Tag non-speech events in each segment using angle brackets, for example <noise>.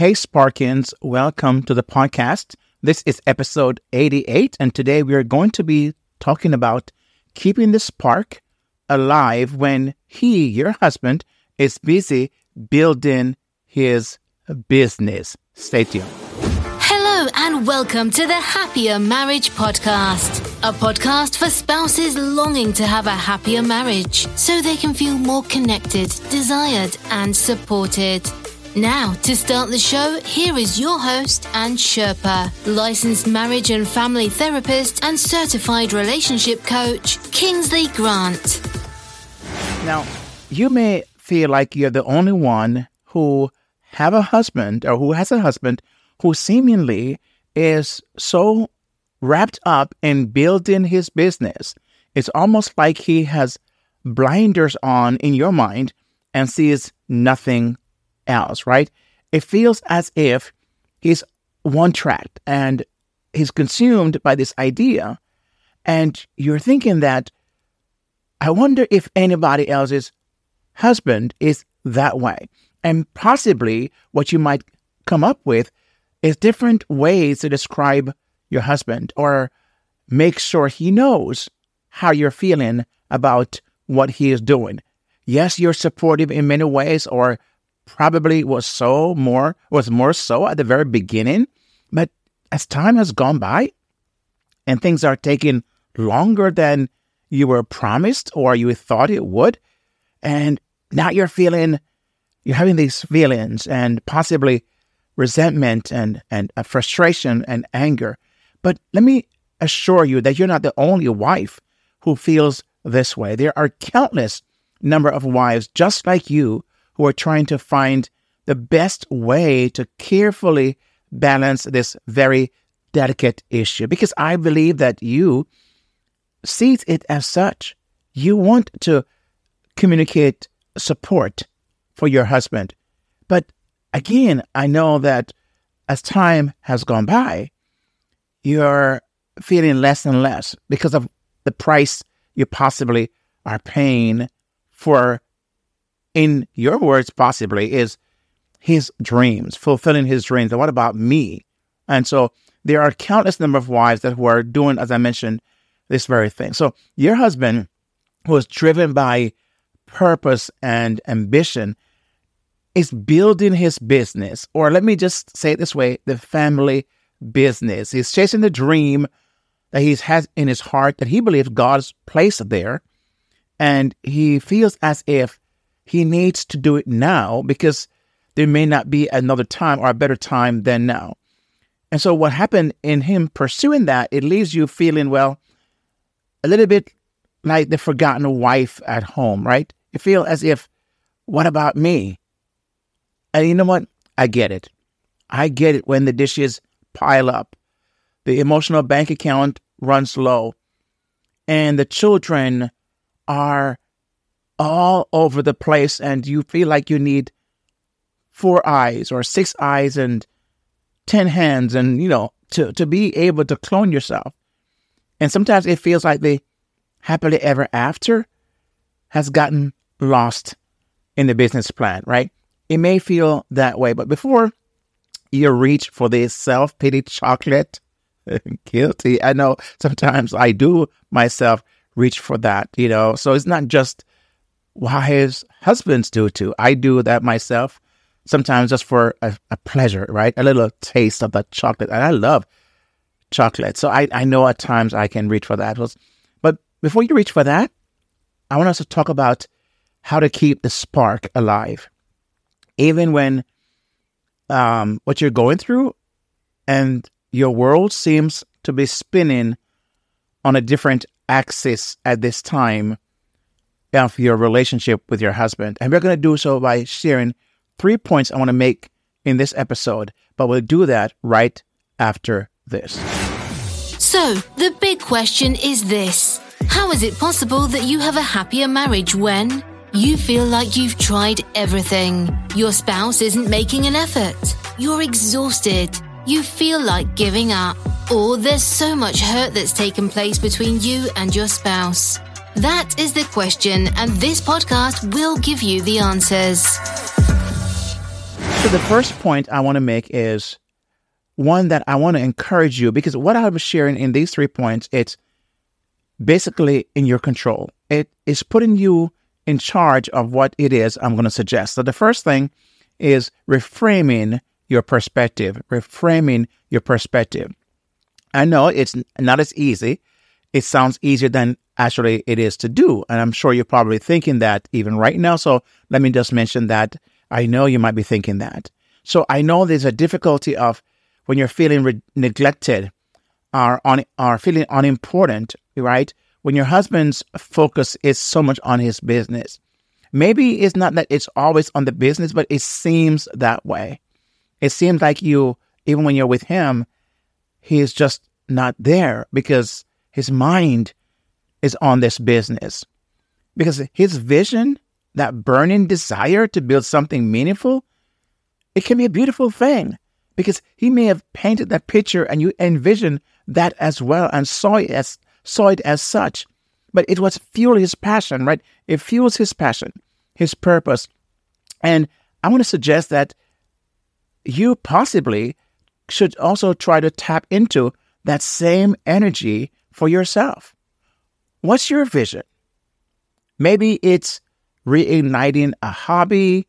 Hey, Sparkins, welcome to the podcast. This is episode 88, and today we are going to be talking about keeping the spark alive when he, your husband, is busy building his business. Stay tuned. Hello, and welcome to the Happier Marriage Podcast, a podcast for spouses longing to have a happier marriage so they can feel more connected, desired, and supported. Now, to start the show, here is your host and Sherpa, licensed marriage and family therapist and certified relationship coach, Kingsley Grant. Now, you may feel like you're the only one who have a husband or who has a husband who seemingly is so wrapped up in building his business. It's almost like he has blinders on in your mind and sees nothing else, right? It feels as if he's one tracked and he's consumed by this idea. And you're thinking that, I wonder if anybody else's husband is that way. And possibly what you might come up with is different ways to describe your husband or make sure he knows how you're feeling about what he is doing. Yes, you're supportive in many ways, or probably was so more was more so at the very beginning, but as time has gone by and things are taking longer than you were promised or you thought it would, and now you're feeling you're having these feelings and possibly resentment and and uh, frustration and anger. But let me assure you that you're not the only wife who feels this way. There are countless number of wives just like you who are trying to find the best way to carefully balance this very delicate issue because I believe that you see it as such. You want to communicate support for your husband. But again, I know that as time has gone by, you're feeling less and less because of the price you possibly are paying for, in your words, possibly, is his dreams, fulfilling his dreams. And what about me? And so there are countless number of wives that who are doing, as I mentioned, this very thing. So your husband who is driven by purpose and ambition is building his business, or let me just say it this way the family business. He's chasing the dream that he has in his heart that he believes God's placed there. And he feels as if he needs to do it now because there may not be another time or a better time than now. And so, what happened in him pursuing that, it leaves you feeling, well, a little bit like the forgotten wife at home, right? You feel as if, what about me? And you know what? I get it. I get it when the dishes pile up, the emotional bank account runs low, and the children are all over the place, and you feel like you need four eyes or six eyes and 10 hands, and you know, to, to be able to clone yourself. And sometimes it feels like the happily ever after has gotten lost in the business plan, right? It may feel that way, but before you reach for this self pity chocolate, <laughs> guilty. I know sometimes I do myself reach for that, you know. So it's not just his husbands do it too. I do that myself sometimes just for a, a pleasure, right? A little taste of that chocolate. And I love chocolate. So I, I know at times I can reach for that. But before you reach for that, I want us to talk about how to keep the spark alive. Even when um, what you're going through and your world seems to be spinning on a different axis at this time of your relationship with your husband. And we're going to do so by sharing three points I want to make in this episode, but we'll do that right after this. So, the big question is this How is it possible that you have a happier marriage when you feel like you've tried everything. Your spouse isn't making an effort. You're exhausted. You feel like giving up. Or there's so much hurt that's taken place between you and your spouse. That is the question, and this podcast will give you the answers. So the first point I want to make is one that I want to encourage you because what I'm sharing in these three points, it's basically in your control. It is putting you in charge of what it is I'm going to suggest. So the first thing is reframing your perspective, reframing your perspective. I know it's not as easy. It sounds easier than actually it is to do. And I'm sure you're probably thinking that even right now. So let me just mention that I know you might be thinking that. So I know there's a difficulty of when you're feeling re- neglected or, on, or feeling unimportant, right? When your husband's focus is so much on his business. Maybe it's not that it's always on the business, but it seems that way. It seems like you, even when you're with him, he is just not there because his mind is on this business. Because his vision that burning desire to build something meaningful, it can be a beautiful thing because he may have painted that picture and you envision that as well and saw it as saw it as such. But it was fuel his passion, right? It fuels his passion, his purpose. And I want to suggest that you possibly should also try to tap into that same energy for yourself. What's your vision? Maybe it's reigniting a hobby,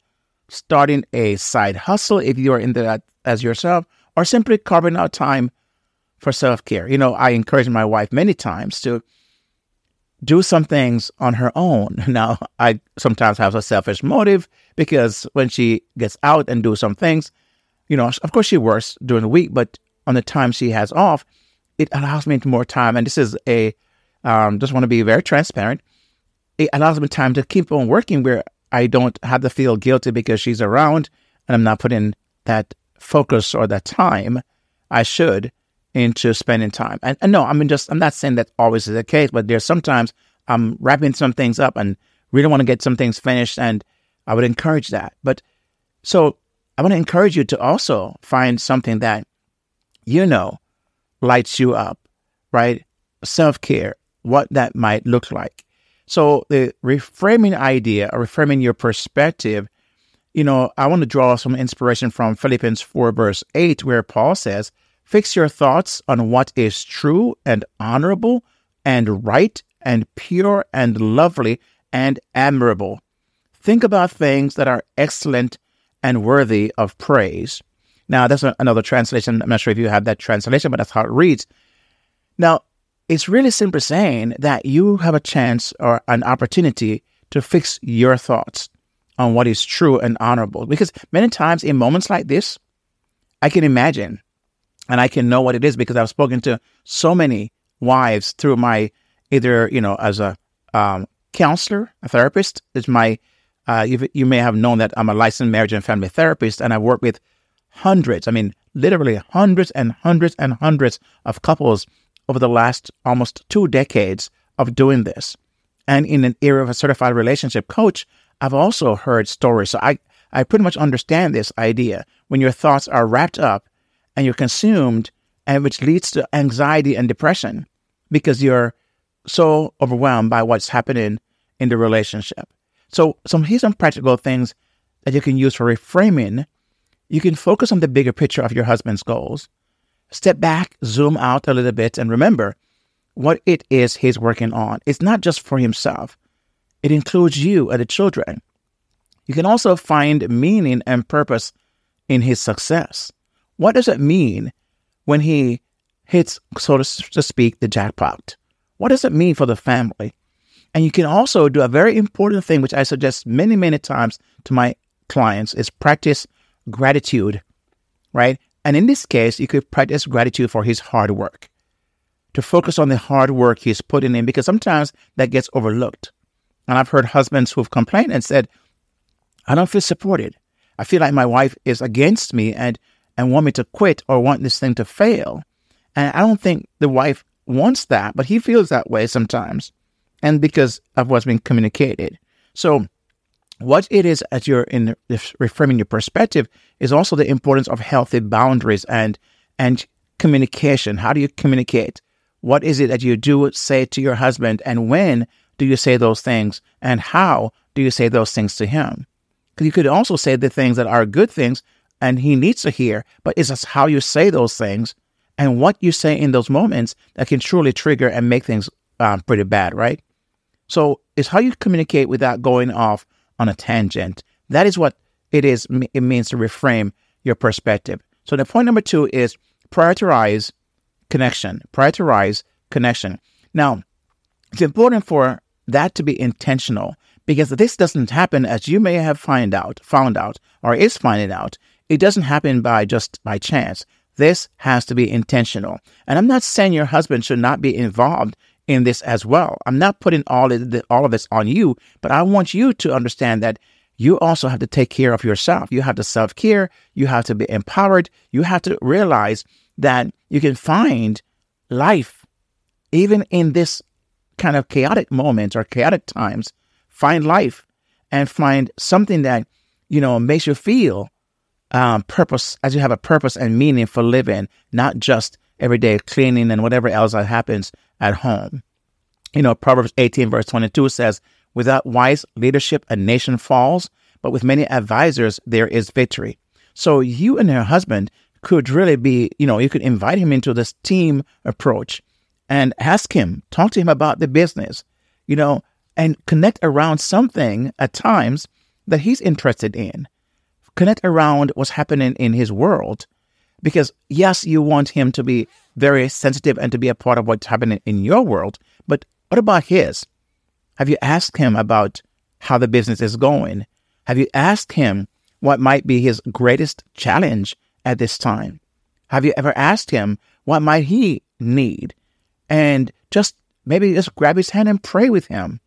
starting a side hustle if you're into that as yourself, or simply carving out time for self care. You know, I encourage my wife many times to do some things on her own. <laughs> Now, I sometimes have a selfish motive because when she gets out and do some things, you know, of course she works during the week, but on the time she has off, it allows me more time. And this is a, um, just want to be very transparent it allows me time to keep on working where I don't have to feel guilty because she's around and I'm not putting that focus or that time I should into spending time. And, and no, I mean, just, I'm not saying that always is the case, but there's sometimes I'm wrapping some things up and really want to get some things finished. And I would encourage that. But so I want to encourage you to also find something that you know lights you up, right? Self care, what that might look like. So the reframing idea or reframing your perspective, you know, I want to draw some inspiration from Philippians 4, verse 8, where Paul says, Fix your thoughts on what is true and honorable and right and pure and lovely and admirable. Think about things that are excellent and worthy of praise. Now, that's another translation. I'm not sure if you have that translation, but that's how it reads. Now, it's really simply saying that you have a chance or an opportunity to fix your thoughts on what is true and honorable. Because many times in moments like this, I can imagine and I can know what it is because I've spoken to so many wives through my either, you know, as a um, counselor, a therapist. It's my, uh, you, you may have known that I'm a licensed marriage and family therapist and I work with hundreds, I mean, literally hundreds and hundreds and hundreds of couples over the last almost two decades of doing this. And in an era of a certified relationship coach, I've also heard stories. So I, I pretty much understand this idea when your thoughts are wrapped up and you're consumed, and which leads to anxiety and depression because you're so overwhelmed by what's happening in the relationship. So, some here's some practical things that you can use for reframing. You can focus on the bigger picture of your husband's goals step back, zoom out a little bit, and remember what it is he's working on. It's not just for himself, it includes you and the children. You can also find meaning and purpose in his success. What does it mean when he hits, so to, speak, the jackpot? What does it mean for the family? And you can also do a very important thing, which I suggest many, many times to my clients, is practice gratitude, right? And in this case, you could practice gratitude for his hard work, to focus on the hard work he's putting in, because sometimes that gets overlooked. And I've heard husbands who've complained and said, I don't feel supported. I feel like my wife is against me and, and want me to quit or want this thing to fail. And I don't think the wife wants that, but he feels that way sometimes. And because of what's been communicated. So what it is as you're in reframing your perspective is also the importance of healthy boundaries and and communication. How do you communicate? What is it that you do say to your husband, and when do you say those things, and how do you say those things to him? Because you could also say the things that are good things and he needs to hear, but it's just how you say those things and what you say in those moments that can truly trigger and make things um, pretty bad, right? So it's how you communicate without going off on a tangent. That is what it is. It means to reframe your perspective. So the point number two is prioritize connection. Prioritize connection. Now, it's important for that to be intentional because this doesn't happen as you may have find out, found out, or is finding out. It doesn't happen by just by chance. This has to be intentional. And I'm not saying your husband should not be involved in this as well. I'm not putting all of, the, all of this on you, but I want you to understand that you also have to take care of yourself. You have to self care. You have to be empowered. You have to realize that you can find life even in this kind of chaotic moments or chaotic times. Find life and find something that, you know, makes you feel um, purpose as you have a purpose and meaning for living, not just every day cleaning and whatever else that happens at home. You know, Proverbs 18, verse 22 says, Without wise leadership, a nation falls, but with many advisors, there is victory. So you and your husband could really be, you know, you could invite him into this team approach and ask him, talk to him about the business, you know, and connect around something at times that he's interested in. Connect around what's happening in his world. Because yes, you want him to be very sensitive and to be a part of what's happening in your world, but what about his? Have you asked him about how the business is going? Have you asked him what might be his greatest challenge at this time? Have you ever asked him what might he need? And just maybe just grab his hand and pray with him,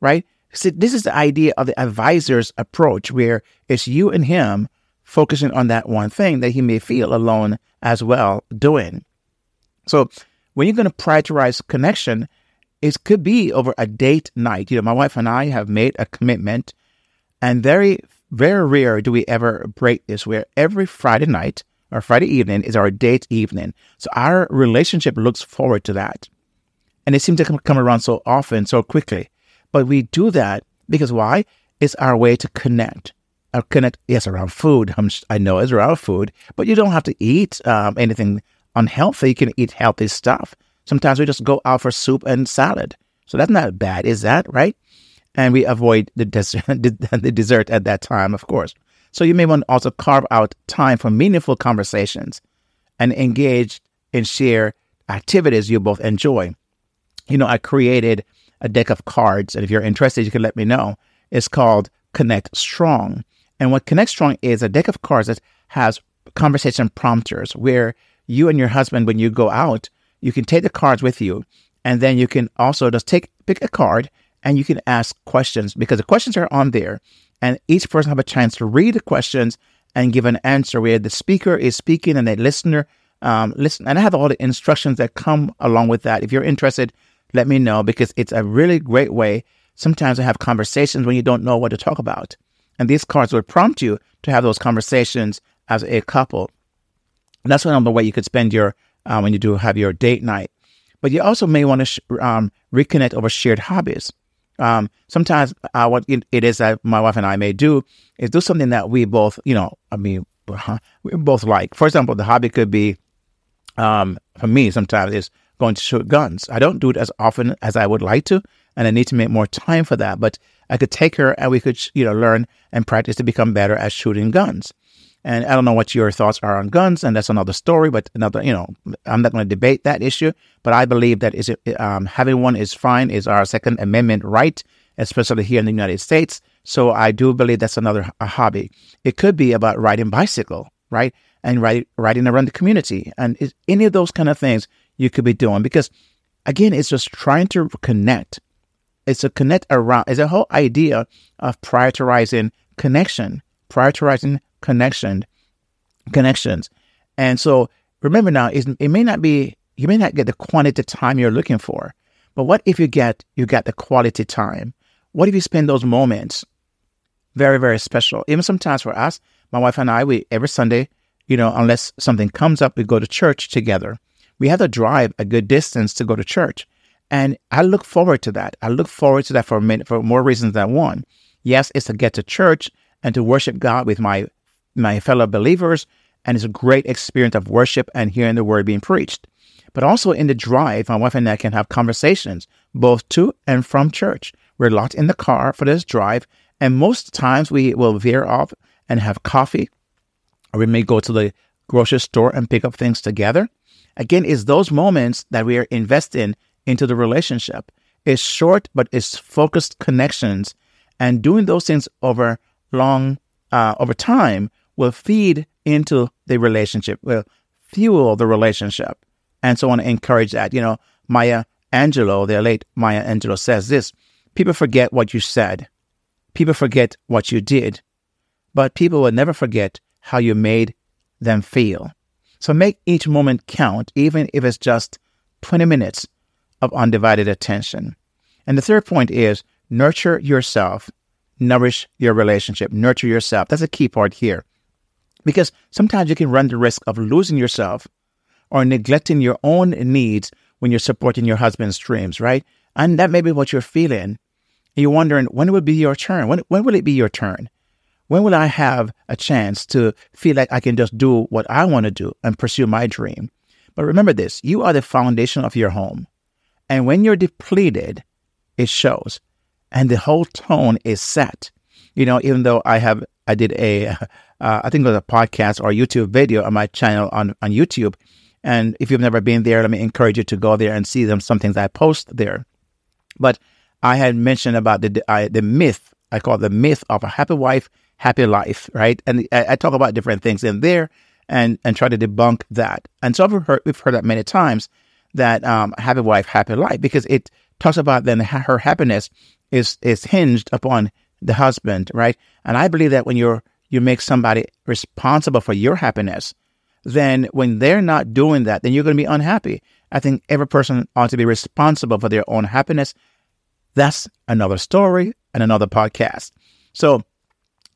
right? See, this is the idea of the advisor's approach where it's you and him focusing on that one thing that he may feel alone as well doing. So when you're going to prioritize connection, it could be over a date night. You know, my wife and I have made a commitment, and very, very rare do we ever break this, where every Friday night or Friday evening is our date evening. So our relationship looks forward to that. And it seems to come around so often, so quickly. But we do that because why? It's our way to connect. Our connect, yes, around food. i know it's around food, but you don't have to eat um, anything unhealthy. You can eat healthy stuff. Sometimes we just go out for soup and salad. So that's not bad, is that right? And we avoid the dessert, <laughs> the dessert at that time, of course. So you may want to also carve out time for meaningful conversations and engage and share activities you both enjoy. You know, I created a deck of cards, and if you're interested, you can let me know. It's called Connect Strong. And what Connect Strong is a deck of cards that has conversation prompters where you and your husband, when you go out, you can take the cards with you, and then you can also just take pick a card and you can ask questions because the questions are on there, and each person have a chance to read the questions and give an answer where the speaker is speaking and the listener um, listen. And I have all the instructions that come along with that. If you're interested, let me know because it's a really great way sometimes to have conversations when you don't know what to talk about. And these cards would prompt you to have those conversations as a couple. And that's another way you could spend your uh, when you do have your date night. But you also may want to sh- um, reconnect over shared hobbies. Um, sometimes uh, what it, is that my wife and I may do is do something that we both, you know, I mean, we both like. For example, the hobby could be, um, for me, sometimes is going to shoot guns. I don't do it as often as I would like to, and I need to make more time for that. But I could take her and we could, you know, learn and practice to become better at shooting guns. And I don't know what your thoughts are on guns, and that's another story. But another, you know, I'm not going to debate that issue. But I believe that is um, having one is fine, is our Second Amendment right, especially here in the United States. So I do believe that's another hobby. It could be about riding bicycle, right, and ride, riding around the community, and any of those kind of things you could be doing. Because again, it's just trying to connect. It's a connect around. It's a whole idea of prioritizing connection, prioritizing connection connections. And so remember now, it may not be you may not get the quantity time you're looking for, but what if you get you get the quality time? What if you spend those moments very very special? Even sometimes for us, my wife and I, we every Sunday, you know, unless something comes up, we go to church together. We have to drive a good distance to go to church. And I look forward to that. I look forward to that for minute, for more reasons than one. Yes, it's to get to church and to worship God with my my fellow believers, and it's a great experience of worship and hearing the word being preached. But also in the drive, my wife and I can have conversations both to and from church. We're locked in the car for this drive, and most times we will veer off and have coffee, or we may go to the grocery store and pick up things together. Again, it's those moments that we are investing into the relationship. It's short, but it's focused connections, and doing those things over long, uh, over time will feed into the relationship, will fuel the relationship. And so I want to encourage that. You know, Maya Angelou, the late Maya Angelou says this people forget what you said, people forget what you did, but people will never forget how you made them feel. So make each moment count, even if it's just 20 minutes of undivided attention. And the third point is nurture yourself, nourish your relationship, nurture yourself. That's a key part here. Because sometimes you can run the risk of losing yourself or neglecting your own needs when you're supporting your husband's dreams, right? And that may be what you're feeling. You're wondering when will it be your turn? When, when will it be your turn? When will I have a chance to feel like I can just do what I want to do and pursue my dream? But remember this you are the foundation of your home. And when you're depleted, it shows. And the whole tone is set. You know, even though I have, I did a, <laughs> uh, I think it was a podcast or a YouTube video on my channel on, on YouTube. And if you've never been there, let me encourage you to go there and see them, some things I post there. But I had mentioned about the, uh, the myth, I call it the myth of a happy wife, happy life, right? And I, I, talk about different things in there and, and try to debunk that. And so we've heard, we've heard that many times that um, happy wife, happy life, because it talks about then her happiness is is hinged upon the husband, right? And I believe that when you're you make somebody responsible for your happiness, then when they're not doing that, then you're going to be unhappy. I think every person ought to be responsible for their own happiness. That's another story and another podcast. So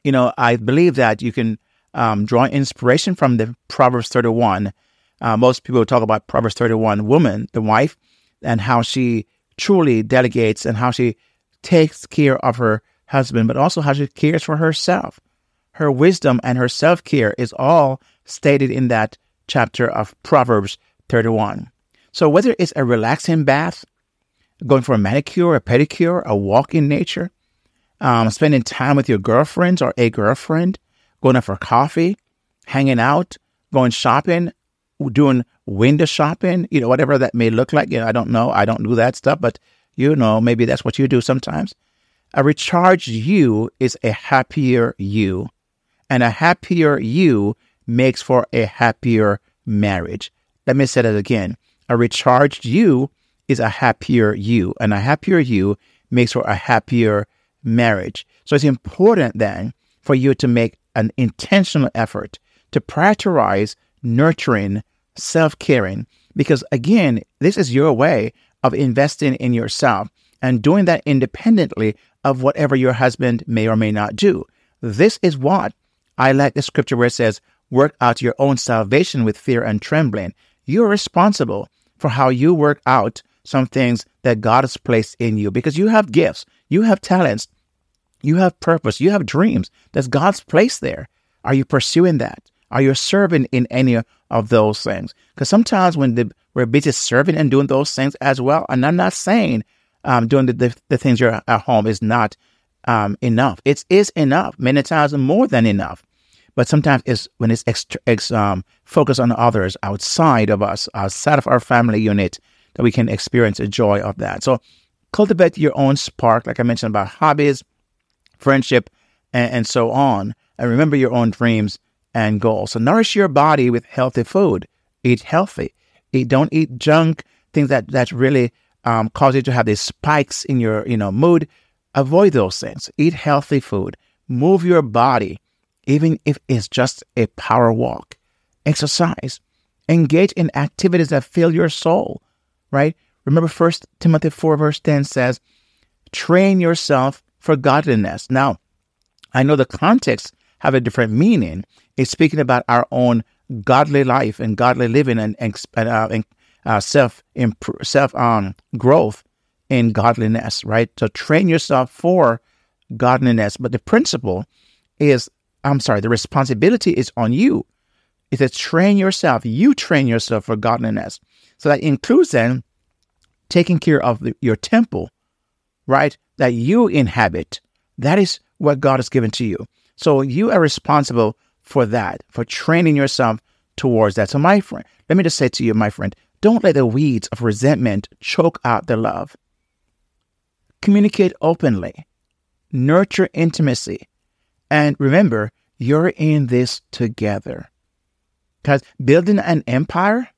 you know, I believe that you can um, draw inspiration from the Proverbs 31. Uh, most people talk about Proverbs 31 woman, the wife, and how she truly delegates and how she takes care of her husband, but also how she cares for herself. Her wisdom and her self care is all stated in that chapter of Proverbs 31. So, whether it's a relaxing bath, going for a manicure, a pedicure, a walk in nature, um, spending time with your girlfriends or a girlfriend, going out for coffee, hanging out, going shopping, doing window shopping, you know, whatever that may look like. You know, I don't know. I don't do that stuff, but you know, maybe that's what you do sometimes. A recharged you is a happier you, and a happier you makes for a happier marriage. Let me say that again. A recharged you is a happier you, and a happier you makes for a happier marriage. So it's important then for you to make an intentional effort to prioritize nurturing, self caring, because again, this is your way of investing in yourself and doing that independently of whatever your husband may or may not do. This is what I like the scripture where it says, work out your own salvation with fear and trembling. You're responsible for how you work out some things that God has placed in you because you have gifts, you have talents, you have purpose, you have dreams. That's God's place there. Are you pursuing that? Are you serving in any of those things? Because sometimes when the, we're busy serving and doing those things as well, and I'm not saying um, doing the, the, the, things you're at home is not um, enough. It is enough, many times more than enough. But sometimes it's when it's extra, ex, um, focused on others outside of us, outside of our family unit, that we can experience the joy of that. So cultivate your own spark, like I mentioned about hobbies, friendship, and, and so on. And remember your own dreams and goals. So nourish your body with healthy food. Eat healthy. Eat, don't eat junk, things that, that really um, cause you to have these spikes in your you know mood. Avoid those things. Eat healthy food. Move your body, even if it's just a power walk. Exercise. Engage in activities that fill your soul, right? Remember First Timothy 4 verse 10 says, train yourself for godliness. Now, I know the context have a different meaning. It's speaking about our own godly life and godly living and, and, uh, and uh, self self um, growth in godliness, right? So train yourself for godliness. But the principle is I'm sorry, the responsibility is on you. Is to train yourself. You train yourself for godliness. So that includes then taking care of the, your temple, right? That you inhabit. That is what God has given to you. So you are responsible for that, for training yourself towards that. So, my friend, let me just say to you, my friend, don't let the weeds of resentment choke out the love. Communicate openly, nurture intimacy, and remember, you're in this together. Because building an empire,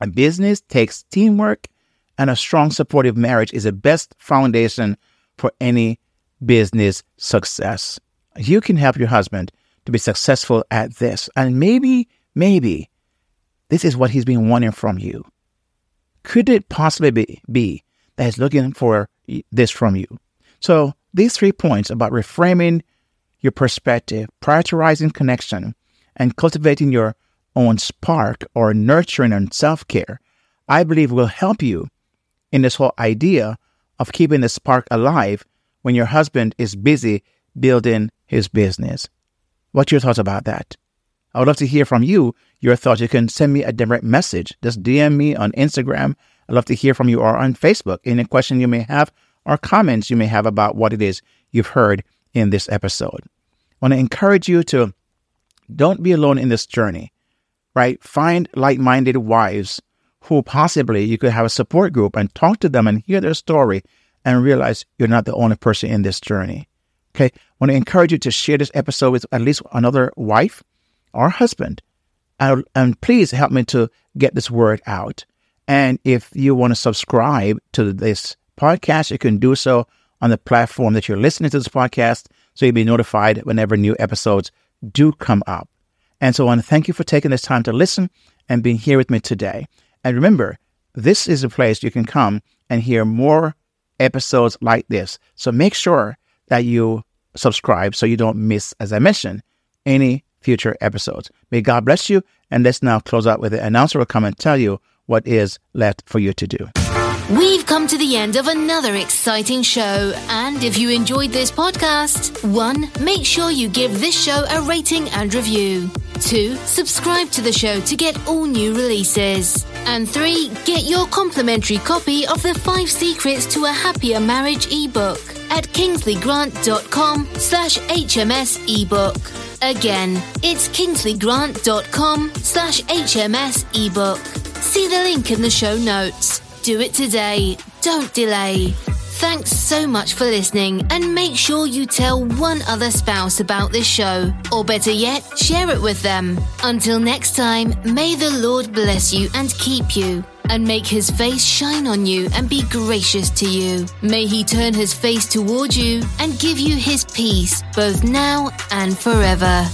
a business takes teamwork, and a strong supportive marriage is the best foundation for any business success. You can help your husband to be successful at this. And maybe, maybe this is what he's been wanting from you. Could it possibly be, be that he's looking for this from you? So, these three points about reframing your perspective, prioritizing connection, and cultivating your own spark or nurturing and self care, I believe will help you in this whole idea of keeping the spark alive when your husband is busy building his business. What's your thoughts about that? I would love to hear from you. Your thoughts. You can send me a direct message. Just DM me on Instagram. I'd love to hear from you or on Facebook. Any question you may have or comments you may have about what it is you've heard in this episode. I want to encourage you to don't be alone in this journey, right? Find like minded wives who possibly you could have a support group and talk to them and hear their story and realize you're not the only person in this journey. Okay. I want to encourage you to share this episode with at least another wife or husband. And, please help me to get this word out. And if you want to subscribe to this podcast, you can do so on the platform that you're listening to this podcast. So you'll be notified whenever new episodes do come up. And so I want to thank you for taking this time to listen and being here with me today. And remember, this is a place you can come and hear more episodes like this. So make sure that you subscribe so you don't miss, as I mentioned, any future episodes. May God bless you. And let's now close out with the announcer will come and tell you what is left for you to do. We've come to the end of another exciting show. And if you enjoyed this podcast, one, make sure you give this show a rating and review. Two, subscribe to the show to get all new releases. And three, get your complimentary copy of the five secrets to a happier marriage ebook at kingsleygrant.com slash HMS ebook. Again, it's kingsleygrant.com slash HMS ebook. See the link in the show notes. Do it today. Don't delay. Thanks so much for listening and make sure you tell one other spouse about this show. Or better yet, share it with them. Until next time, may the Lord bless you and keep you and make his face shine on you and be gracious to you. May he turn his face toward you and give you his peace both now and forever.